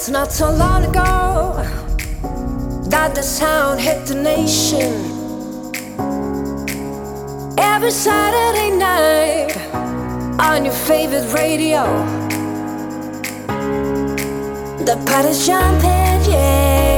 It's not so long ago that the sound hit the nation. Every Saturday night on your favorite radio, the party's jumping, yeah.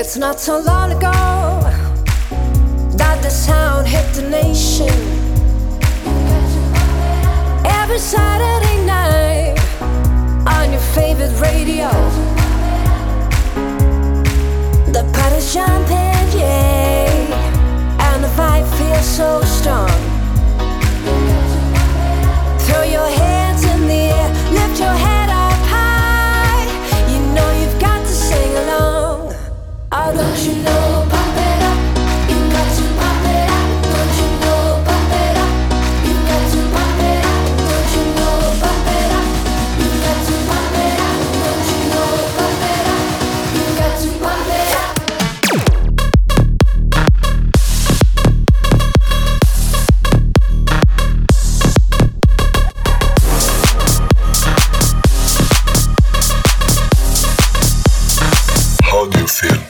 It's not so long ago that the sound hit the nation. Every Saturday night on your favorite radio, the party's jumping, yeah, and the vibe feels so strong. Film.